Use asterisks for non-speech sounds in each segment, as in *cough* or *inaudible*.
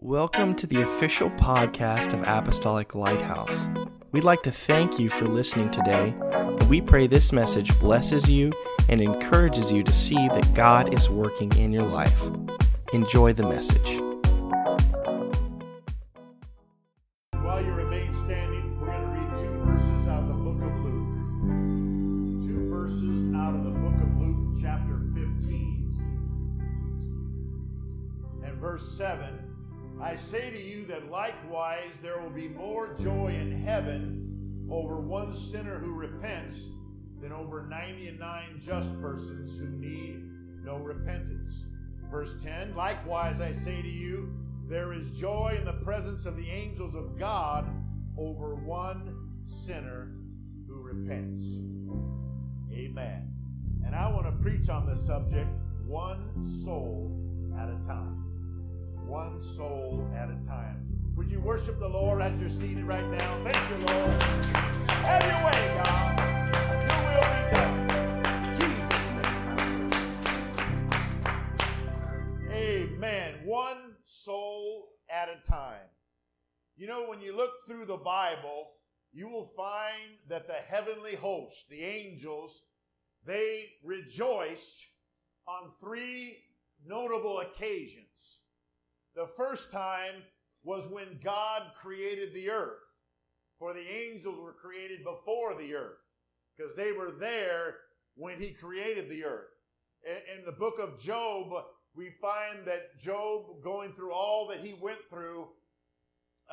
Welcome to the official podcast of Apostolic Lighthouse. We'd like to thank you for listening today, and we pray this message blesses you and encourages you to see that God is working in your life. Enjoy the message. Heaven over one sinner who repents than over 99 just persons who need no repentance. Verse 10 Likewise I say to you, there is joy in the presence of the angels of God over one sinner who repents. Amen. And I want to preach on this subject one soul at a time. One soul at a time. Would you worship the Lord as you're seated right now? Thank you, Lord. Have your way, God. Your will be done. Jesus' name. Amen. One soul at a time. You know, when you look through the Bible, you will find that the heavenly host, the angels, they rejoiced on three notable occasions. The first time was when God created the earth, for the angels were created before the earth, because they were there when He created the earth. In, the book of Job, we find that Job, going through all that he went through,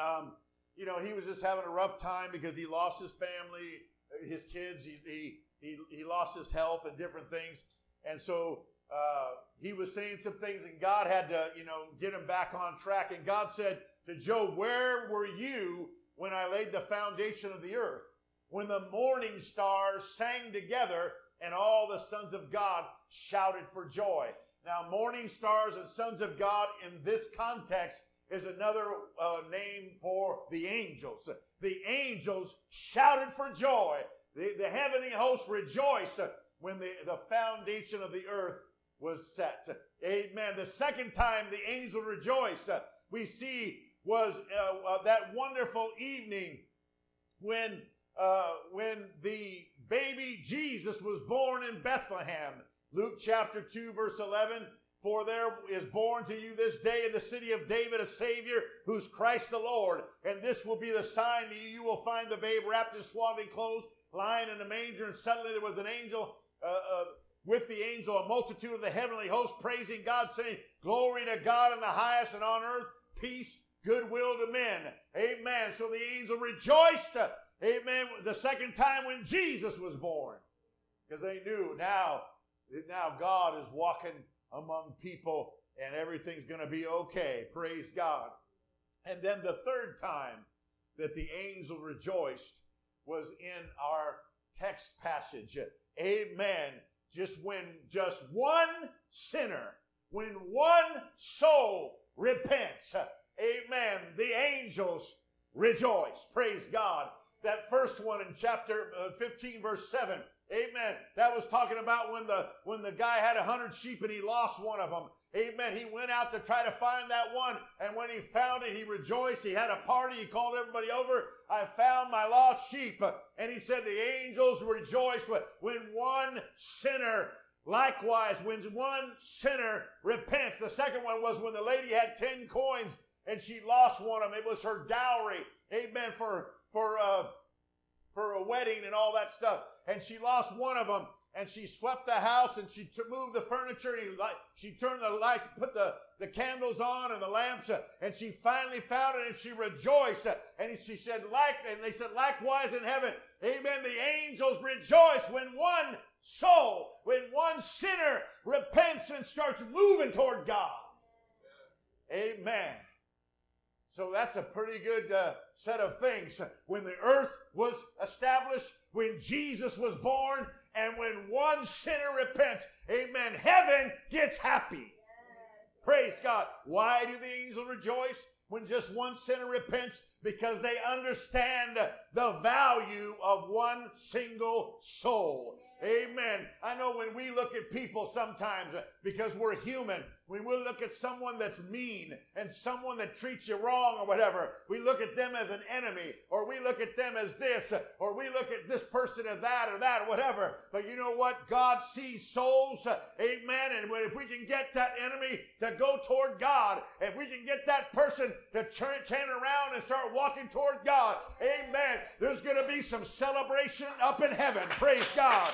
um, you know, he was just having a rough time because he lost his family, his kids, he, he, he, he lost his health and different things. And so uh, he was saying some things, and God had to, you know, get him back on track. And God said to Job, Where were you when I laid the foundation of the earth? When the morning stars sang together and all the sons of God shouted for joy. Now, morning stars and sons of God in this context is another uh, name for the angels. The angels shouted for joy. The, the heavenly host rejoiced when the, the foundation of the earth was set. Amen. The second time the angel rejoiced, we see was uh, uh, that wonderful evening when uh, when the baby Jesus was born in Bethlehem. Luke chapter 2 verse 11 for there is born to you this day in the city of David a Savior who's Christ the Lord. And this will be the sign to you. You will find the babe wrapped in swaddling clothes, lying in a manger. And suddenly there was an angel uh, uh, with the angel, a multitude of the heavenly host praising God, saying, Glory to God in the highest, and on earth peace, goodwill to men. Amen. So the angel rejoiced, amen, the second time when Jesus was born. Because they knew now, now God is walking among people and everything's going to be okay. Praise God. And then the third time that the angel rejoiced was in our text passage. Amen just when just one sinner, when one soul repents, amen, the angels rejoice. Praise God. That first one in chapter uh, 15, verse 7. Amen. That was talking about when the when the guy had a hundred sheep and he lost one of them. Amen. He went out to try to find that one. And when he found it, he rejoiced. He had a party. He called everybody over. I found my lost sheep. And he said, The angels rejoiced when one sinner Likewise, when one sinner repents, the second one was when the lady had 10 coins and she lost one of them. It was her dowry. Amen. For, for, uh, for a wedding and all that stuff. And she lost one of them and she swept the house and she moved the furniture and she turned the light, put the, the candles on and the lamps, uh, and she finally found it and she rejoiced. Uh, and she said, like, and they said, likewise in heaven, amen, the angels rejoice when one soul, when one sinner repents and starts moving toward God. Amen. So that's a pretty good uh, set of things. When the earth was established, when Jesus was born, and when one sinner repents, amen, heaven gets happy. Praise God. Why do the angels rejoice when just one sinner repents? because they understand the value of one single soul. Amen. I know when we look at people sometimes, uh, because we're human, we look at someone that's mean and someone that treats you wrong or whatever, we look at them as an enemy, or we look at them as this, or we look at this person as that or that or whatever. But you know what? God sees souls. Amen. And if we can get that enemy to go toward God, if we can get that person to turn, turn around and start walking toward God, amen. There's going to be some celebration up in heaven. Praise God.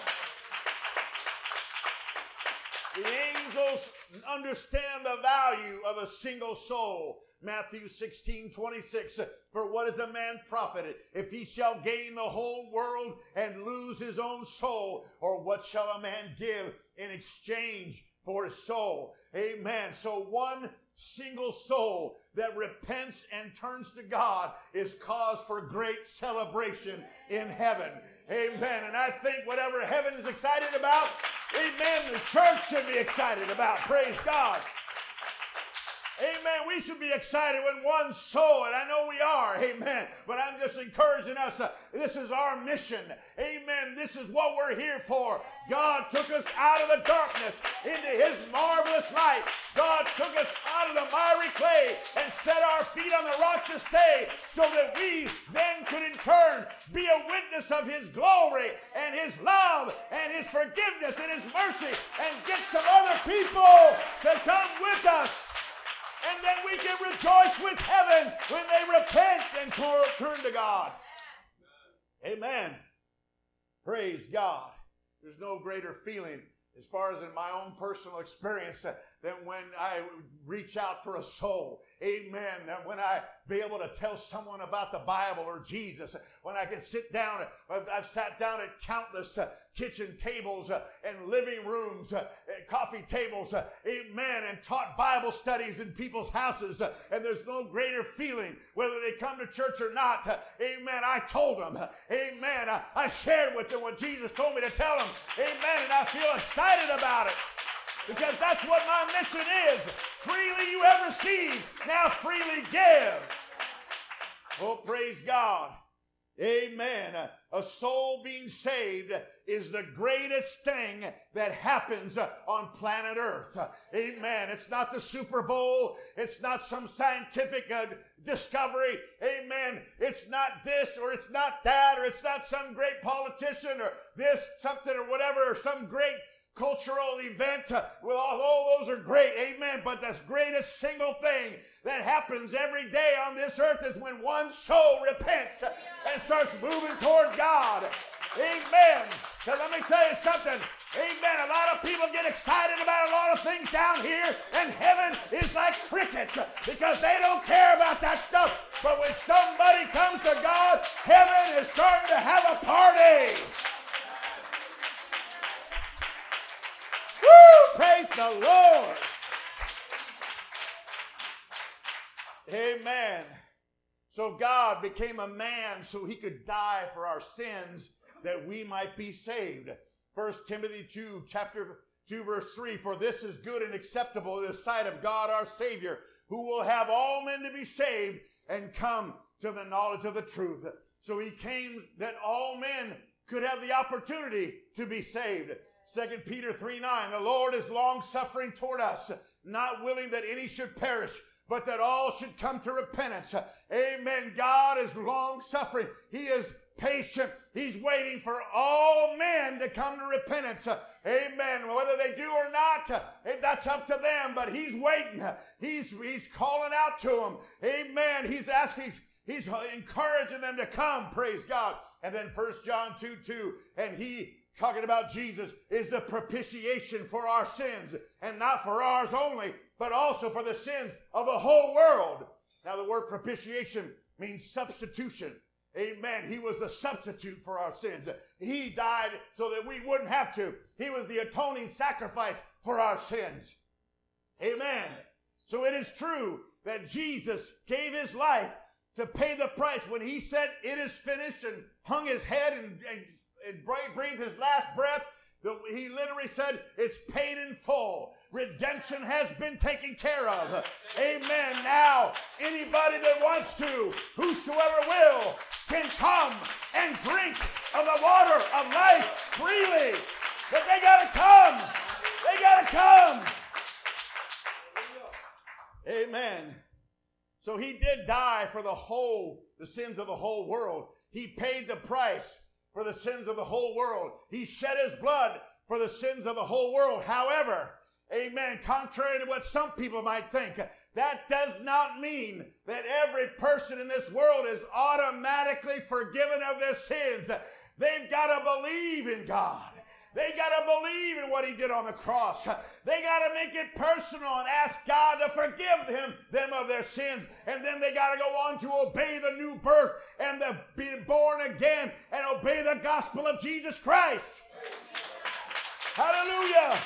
The angels understand the value of a single soul. Matthew 16, 26. For what is a man profited if he shall gain the whole world and lose his own soul? Or what shall a man give in exchange for his soul? Amen. So one single soul that repents and turns to God is cause for great celebration in heaven. Amen. And I think whatever heaven is excited about, amen, the church should be excited about. Praise God. Amen. We should be excited when one soul, and I know we are, amen. But I'm just encouraging us. Uh, this is our mission. Amen. This is what we're here for. God took us out of the darkness into his marvelous light. God took us out of the miry clay and set our feet on the rock to stay so that we then could in turn be a witness of his glory and his love and his forgiveness and his mercy and get some other people to come with us and then we can rejoice with heaven when they repent and turn to God. Amen. Praise God. There's no greater feeling, as far as in my own personal experience, than when I reach out for a soul. Amen. That When I be able to tell someone about the Bible or Jesus, when I can sit down, I've sat down at countless uh, kitchen tables uh, and living rooms, uh, coffee tables, uh, amen, and taught Bible studies in people's houses. Uh, and there's no greater feeling, whether they come to church or not. Uh, amen. I told them, amen. I shared with them what Jesus told me to tell them, amen. And I feel excited about it. Because that's what my mission is. Freely you have received, now freely give. Oh, praise God. Amen. A soul being saved is the greatest thing that happens on planet Earth. Amen. It's not the Super Bowl. It's not some scientific uh, discovery. Amen. It's not this or it's not that or it's not some great politician or this, something or whatever, or some great cultural event. Uh, well, all those are great, amen. But the greatest single thing that happens every day on this earth is when one soul repents and starts moving toward God. Amen. Because let me tell you something. Amen. A lot of people get excited about a lot of things down here, and heaven is like crickets because they don't care about that stuff. But when somebody comes to God, heaven is starting to have a party. Praise the Lord. Amen. So God became a man so he could die for our sins that we might be saved. First Timothy 2, chapter 2, verse 3. For this is good and acceptable in the sight of God our Savior, who will have all men to be saved and come to the knowledge of the truth. So he came that all men could have the opportunity to be saved. Second Peter 3 9, the Lord is long suffering toward us, not willing that any should perish, but that all should come to repentance. Amen. God is long suffering. He is patient. He's waiting for all men to come to repentance. Amen. Whether they do or not, eh, that's up to them, but he's waiting. He's, he's calling out to them. Amen. He's asking, he's encouraging them to come. Praise God. And then First John 2 2, and he talking about Jesus, is the propitiation for our sins, and not for ours only, but also for the sins of the whole world. Now, the word propitiation means substitution. Amen. He was the substitute for our sins. He died so that we wouldn't have to. He was the atoning sacrifice for our sins. Amen. So it is true that Jesus gave his life to pay the price when he said, It is finished, and hung his head and, and and breathed his last breath, he literally said, It's paid in full. Redemption has been taken care of. Amen. Now, anybody that wants to, whosoever will, can come and drink of the water of life freely. But they got to come. They got to come. Amen. So he did die for the whole, the sins of the whole world. He paid the price for the sins of the whole world. He shed his blood for the sins of the whole world. However, amen, contrary to what some people might think, that does not mean that every person in this world is automatically forgiven of their sins. They've got to believe in God. They got to believe in what he did on the cross. They got to make it personal and ask God to forgive them, them of their sins. And then they got to go on to obey the new birth and to be born again and obey the gospel of Jesus Christ. Hallelujah.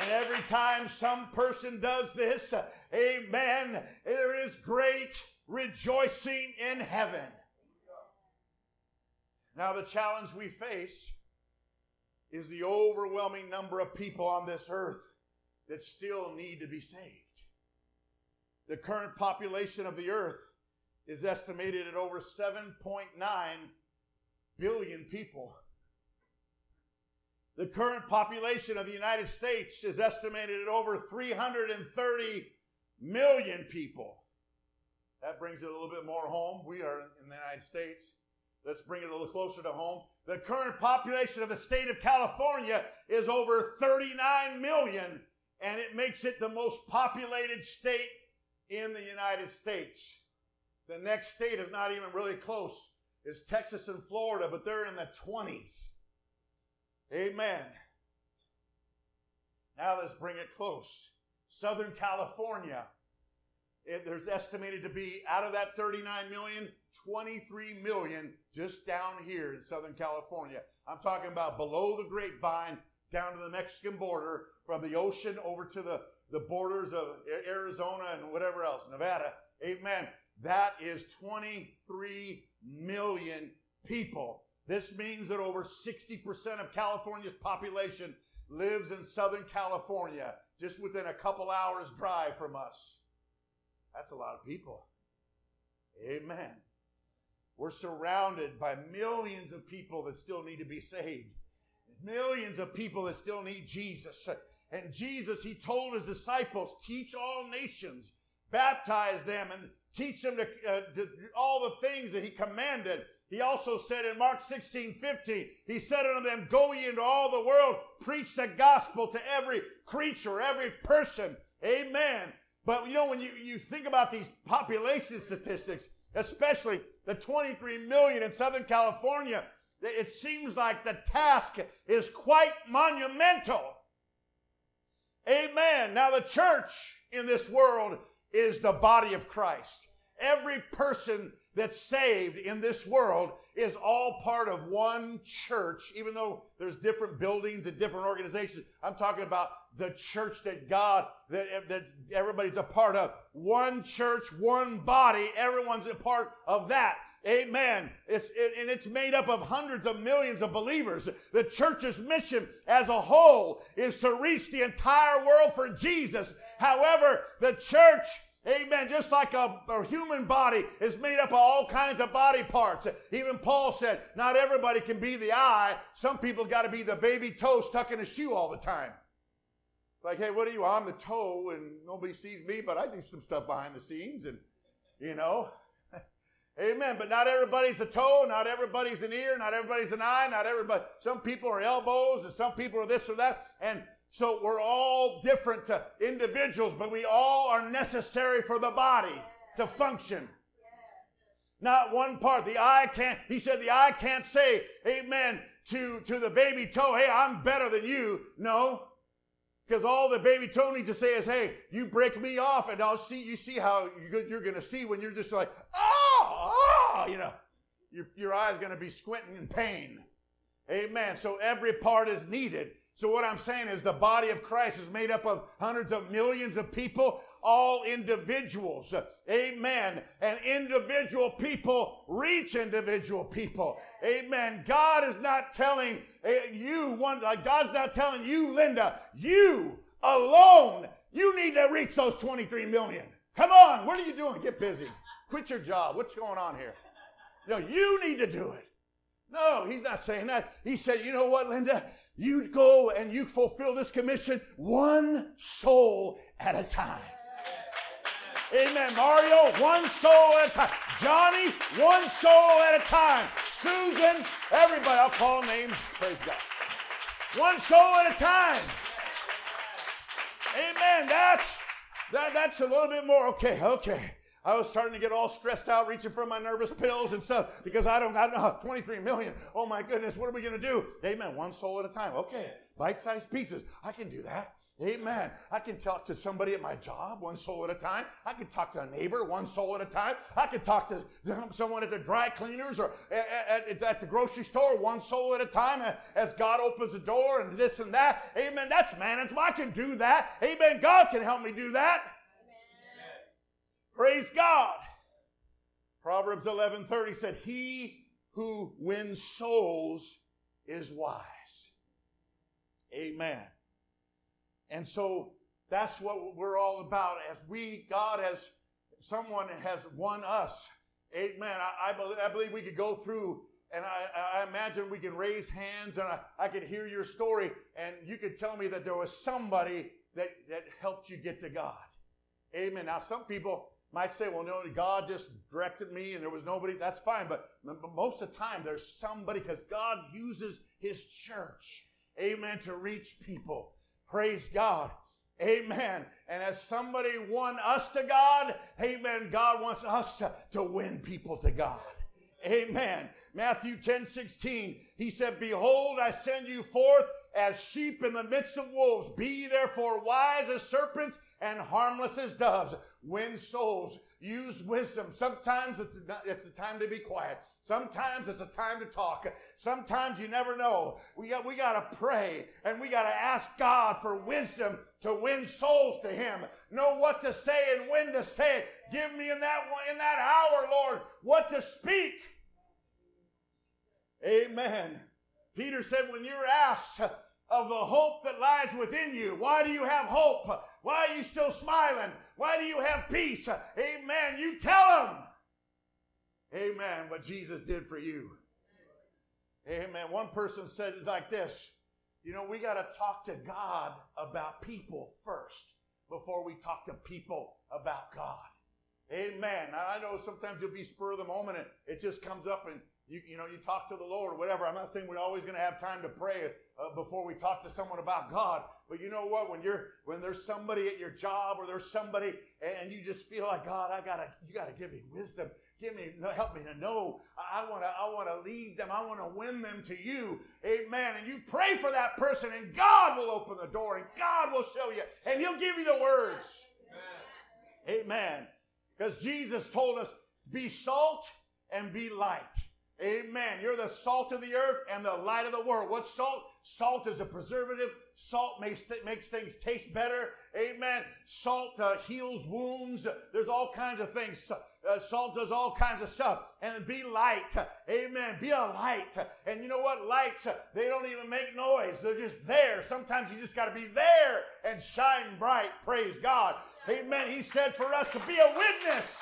And every time some person does this, amen, there is great rejoicing in heaven. Now, the challenge we face is the overwhelming number of people on this earth that still need to be saved. The current population of the earth is estimated at over 7.9 billion people. The current population of the United States is estimated at over 330 million people. That brings it a little bit more home. We are in the United States. Let's bring it a little closer to home. The current population of the state of California is over 39 million, and it makes it the most populated state in the United States. The next state is not even really close. Is Texas and Florida, but they're in the 20s. Amen. Now let's bring it close. Southern California. It, there's estimated to be out of that 39 million, 23 million just down here in Southern California. I'm talking about below the grapevine down to the Mexican border, from the ocean over to the, the borders of Arizona and whatever else, Nevada. Amen. That is 23 million people. This means that over 60% of California's population lives in Southern California, just within a couple hours' drive from us. That's a lot of people. Amen. We're surrounded by millions of people that still need to be saved. Millions of people that still need Jesus. And Jesus, he told his disciples, teach all nations, baptize them, and teach them to, uh, to all the things that he commanded. He also said in Mark 16, 15, he said unto them, Go ye into all the world, preach the gospel to every creature, every person. Amen. But you know, when you, you think about these population statistics, especially the 23 million in Southern California, it seems like the task is quite monumental. Amen. Now, the church in this world is the body of Christ. Every person that's saved in this world is all part of one church, even though there's different buildings and different organizations. I'm talking about the church that God, that, that everybody's a part of. One church, one body, everyone's a part of that. Amen. It's, it, and it's made up of hundreds of millions of believers. The church's mission as a whole is to reach the entire world for Jesus. However, the church Amen. Just like a, a, human body is made up of all kinds of body parts. Even Paul said, not everybody can be the eye. Some people got to be the baby toe stuck in a shoe all the time. Like, hey, what are you? I'm the toe and nobody sees me, but I do some stuff behind the scenes and, you know. *laughs* Amen. But not everybody's a toe, not everybody's an ear, not everybody's an eye, not everybody. Some people are elbows and some people are this or that. And so we're all different individuals, but we all are necessary for the body to function. Not one part. The eye can't, he said, the eye can't say, amen, to, to the baby toe, hey, I'm better than you. No. Because all the baby toe needs to say is, hey, you break me off, and I'll see, you see how you're going to see when you're just like, oh, oh, you know, your, your eye's going to be squinting in pain. Amen. So every part is needed. So, what I'm saying is the body of Christ is made up of hundreds of millions of people, all individuals. Amen. And individual people reach individual people. Amen. God is not telling eh, you one, God's not telling you, Linda, you alone, you need to reach those 23 million. Come on, what are you doing? Get busy. Quit your job. What's going on here? No, you need to do it. No, he's not saying that. He said, you know what, Linda? You go and you fulfill this commission one soul at a time. Amen. Mario, one soul at a time. Johnny, one soul at a time. Susan, everybody, I'll call names. Praise God. One soul at a time. Amen. That's that, that's a little bit more. Okay, okay. I was starting to get all stressed out, reaching for my nervous pills and stuff because I don't, don't know, *laughs* 23 million. Oh my goodness, what are we going to do? Amen. One soul at a time. Okay. Bite sized pieces. I can do that. Amen. I can talk to somebody at my job one soul at a time. I can talk to a neighbor one soul at a time. I can talk to someone at the dry cleaners or at, at, at, the grocery store one soul at a time as God opens the door and this and that. Amen. That's management. I can do that. Amen. God can help me do that. Praise God. Proverbs 11:30 said, "He who wins souls is wise." Amen. And so that's what we're all about. As we, God has, someone has won us. Amen. I, I, believe, I believe we could go through and I, I, imagine we can raise hands and I, I could hear your story and you could tell me that there was somebody that, that helped you get to God. Amen. Now, some people, might say, well, no, God just directed me and there was nobody. That's fine. But most of the time, there's somebody because God uses his church, amen, to reach people. Praise God. Amen. And as somebody won us to God, amen, God wants us to, to win people to God. Amen. Matthew 10 16, he said, Behold, I send you forth as sheep in the midst of wolves. Be therefore wise as serpents and harmless as doves. Win souls. Use wisdom. Sometimes it's a, it's a time to be quiet. Sometimes it's a time to talk. Sometimes you never know. We got, we got to pray and we got to ask God for wisdom to win souls to Him. Know what to say and when to say it. Give me in that, in that hour, Lord, what to speak. Amen. Peter said, when you're asked of the hope that lies within you, why do you have hope? Why are you still smiling? Why do you have peace? Amen. You tell them. Amen. What Jesus did for you. Amen. One person said it like this You know, we got to talk to God about people first before we talk to people about God. Amen. I know sometimes you'll be spur of the moment and it just comes up and you, you know, you talk to the Lord or whatever. I'm not saying we're always going to have time to pray uh, before we talk to someone about God. But you know what? When you're when there's somebody at your job or there's somebody and you just feel like God, I gotta you gotta give me wisdom. Give me help me to know. I want to I want to lead them. I want to win them to you. Amen. And you pray for that person, and God will open the door, and God will show you, and He'll give you the words. Amen. Because Jesus told us, "Be salt and be light." Amen. You're the salt of the earth and the light of the world. What's salt? Salt is a preservative. Salt makes, th- makes things taste better. Amen. Salt uh, heals wounds. There's all kinds of things. Uh, salt does all kinds of stuff. And be light. Amen. Be a light. And you know what? Lights, they don't even make noise. They're just there. Sometimes you just got to be there and shine bright. Praise God. Amen. He said for us to be a witness.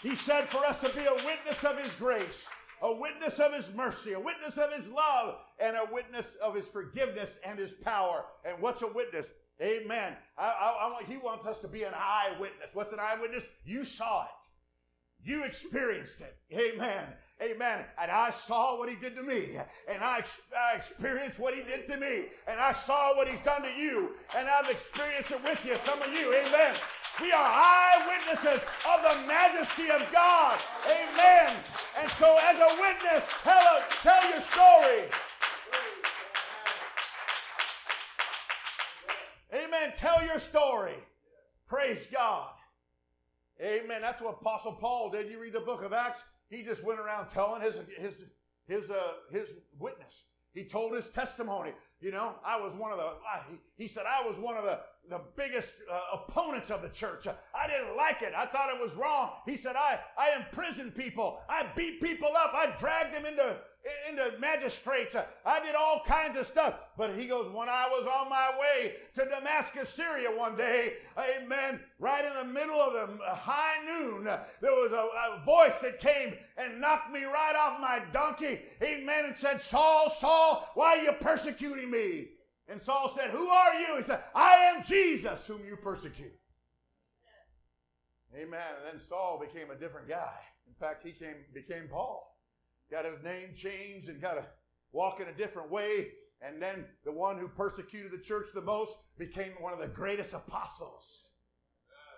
He said for us to be a witness of His grace a witness of his mercy, a witness of his love, and a witness of his forgiveness and his power. And what's a witness? Amen. I, I, I want, he wants us to be an eyewitness. What's an eyewitness? You saw it. You experienced it. Amen. Amen. And I saw what he did to me. And I, I, experienced what he did to me. And I saw what he's done to you. And I've experienced it with you, some of you. Amen. We are eyewitnesses of the majesty of God. Amen. And so, as a witness, tell, tell your story. Amen. Tell your story. Praise God. Amen. That's what Apostle Paul did. You read the book of Acts, he just went around telling his his his uh, his witness. He told his testimony. You know, I was one of the, he said, I was one of the, the biggest uh, opponents of the church. I didn't like it. I thought it was wrong. He said, I, I imprisoned people. I beat people up. I dragged them into into magistrates. I did all kinds of stuff. But he goes, when I was on my way to Damascus, Syria one day, amen, right in the middle of the high noon, there was a, a voice that came and knocked me right off my donkey, amen, and said, Saul, Saul, why are you persecuting me? And Saul said, Who are you? He said, I am Jesus whom you persecute. Amen. And then Saul became a different guy. In fact, he came, became Paul got his name changed and got to walk in a different way. And then the one who persecuted the church the most became one of the greatest apostles.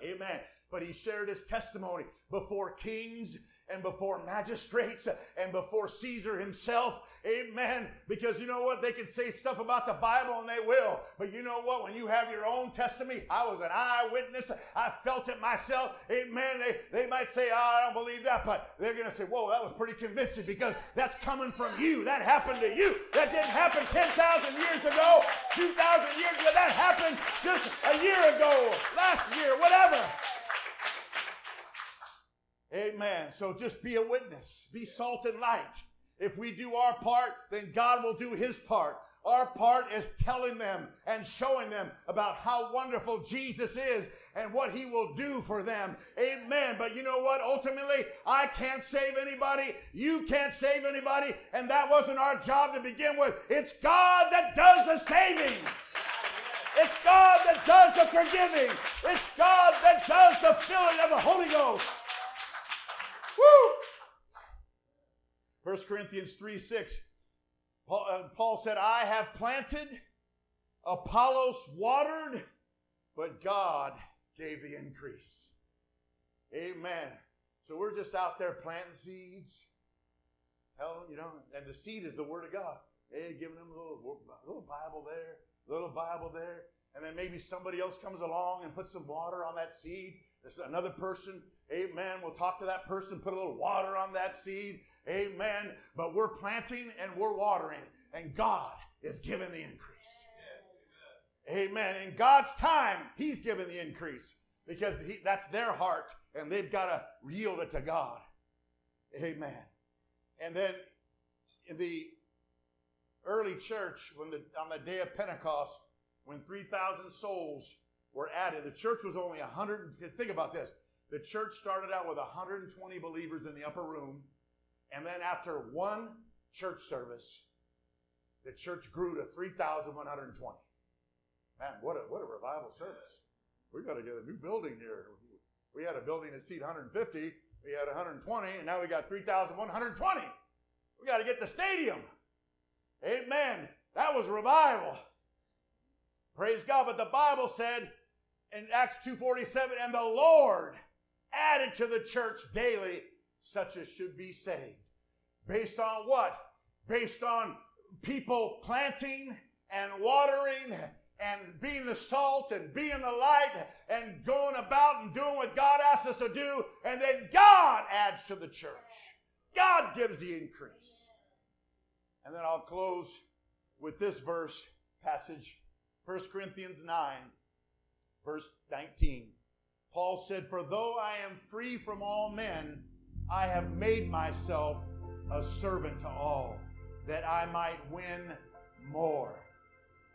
Amen. But he shared his testimony before kings and before magistrates and before Caesar himself. Amen. Because you know what? They can say stuff about the Bible and they will. But you know what? When you have your own testimony, I was an eyewitness. I felt it myself. Amen. They, they might say, oh, I don't believe that. But they're going to say, whoa, that was pretty convincing because that's coming from you. That happened to you. That didn't happen 10,000 years ago, 2,000 years ago. That happened just a year ago, last year, whatever. Amen. So just be a witness, be salt and light. If we do our part, then God will do his part. Our part is telling them and showing them about how wonderful Jesus is and what he will do for them. Amen. But you know what? Ultimately, I can't save anybody. You can't save anybody. And that wasn't our job to begin with. It's God that does the saving. It's God that does the forgiving. It's God that does the filling of the Holy Ghost. Woo! 1 Corinthians 3 6. Paul, uh, Paul said, I have planted, Apollos watered, but God gave the increase. Amen. So we're just out there planting seeds. Telling, you know, and the seed is the word of God. Hey, giving them a little, little Bible there, a little Bible there. And then maybe somebody else comes along and puts some water on that seed. There's another person Amen. We'll talk to that person, put a little water on that seed. Amen. But we're planting and we're watering, and God is giving the increase. Amen. In God's time, He's giving the increase because he, that's their heart, and they've got to yield it to God. Amen. And then in the early church, when the, on the day of Pentecost, when 3,000 souls were added, the church was only 100. Think about this the church started out with 120 believers in the upper room, and then after one church service, the church grew to 3,120. Man, what a, what a revival service. We got to get a new building here. We had a building that seat 150, we had 120, and now we got 3,120. We got to get the stadium. Amen. That was revival. Praise God. But the Bible said in Acts 2.47, and the Lord added to the church daily such as should be saved. Based on what? Based on people planting and watering and being the salt and being the light and going about and doing what God asks us to do. And then God adds to the church. God gives the increase. And then I'll close with this verse passage 1 Corinthians 9, verse 19. Paul said, For though I am free from all men, I have made myself a servant to all, that I might win more.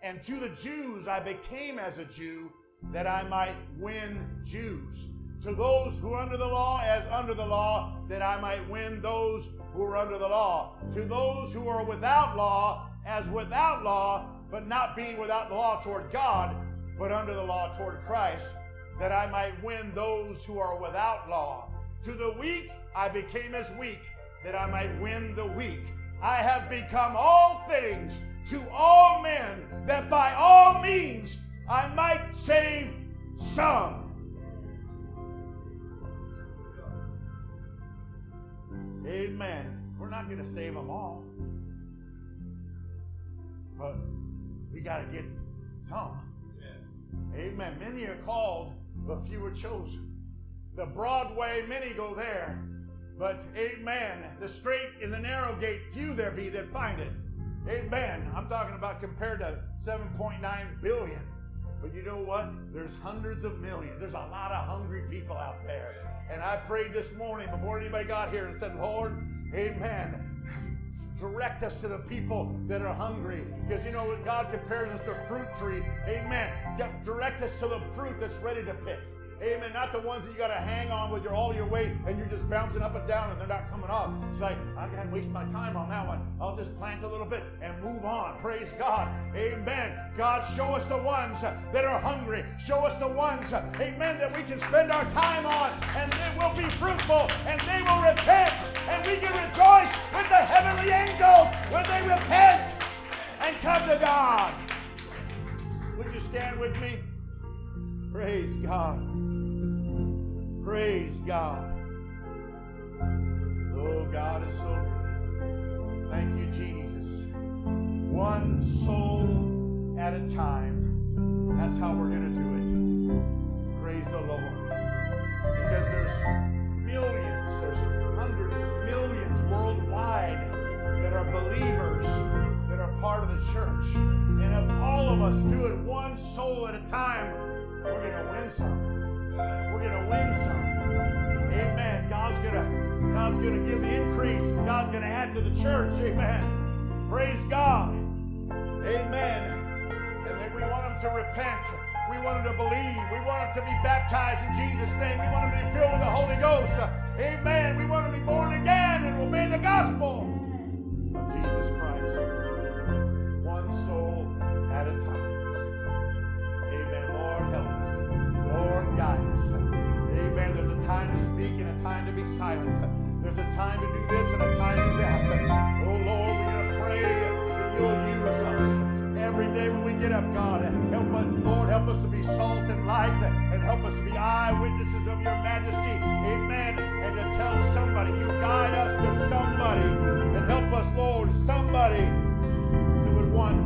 And to the Jews I became as a Jew, that I might win Jews. To those who are under the law, as under the law, that I might win those who are under the law. To those who are without law, as without law, but not being without the law toward God, but under the law toward Christ that I might win those who are without law. To the weak I became as weak, that I might win the weak. I have become all things to all men, that by all means I might save some. Amen. We're not going to save them all, but we got to get some. Amen. Many are called, but few are chosen. The broad way, many go there. But amen. The straight and the narrow gate, few there be that find it. Amen. I'm talking about compared to 7.9 billion. But you know what? There's hundreds of millions. There's a lot of hungry people out there. And I prayed this morning before anybody got here and said, Lord, amen. Direct us to the people that are hungry. Because you know what? God compares us to fruit trees. Amen. Direct us to the fruit that's ready to pick. Amen. Not the ones that you got to hang on with your all your weight and you're just bouncing up and down and they're not coming off. It's like, I to waste my time on that one. I'll just plant a little bit and move on. Praise God. Amen. God, show us the ones that are hungry. Show us the ones, amen, that we can spend our time on and they will be fruitful and they will repent and we can rejoice with the heavenly angels when they repent and come to God. Would you stand with me? Praise God. Praise God. Oh, God is so good. Thank you, Jesus. One soul at a time. That's how we're going to do it. Praise the Lord. Because there's millions, there's hundreds of millions worldwide that are believers that are part of the church. And if all of us do it one soul at a time, we're going to win some we're going to win some. Amen. God's going to God's going to give the increase. God's going to add to the church. Amen. Praise God. Amen. And then we want them to repent. We want them to believe. We want them to be baptized in Jesus' name. We want them to be filled with the Holy Ghost. Amen. We want them to be born again and obey the gospel of Jesus Christ. One soul at a time. Amen. Lord, help us. Lord, guide us. Amen. There's a time to speak and a time to be silent. There's a time to do this and a time to do that. Oh Lord, we're going to pray that you'll use us every day when we get up, God. Help us, Lord, help us to be salt and light and help us to be eyewitnesses of your majesty. Amen. And to tell somebody, you guide us to somebody and help us, Lord, somebody that would want,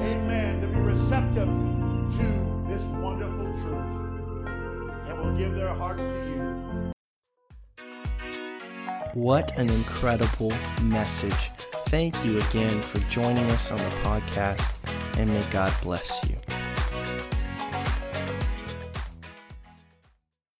amen, to be receptive to this wonderful truth And will give their hearts to you. What an incredible message. Thank you again for joining us on the podcast, and may God bless you.